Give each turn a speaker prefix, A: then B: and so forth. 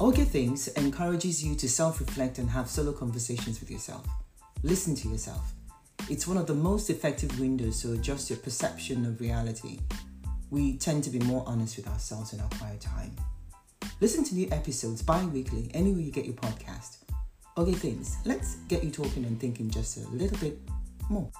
A: Okay Things encourages you to self reflect and have solo conversations with yourself. Listen to yourself. It's one of the most effective windows to adjust your perception of reality. We tend to be more honest with ourselves in our quiet time. Listen to new episodes bi weekly anywhere you get your podcast. Okay, things, let's get you talking and thinking just a little bit more.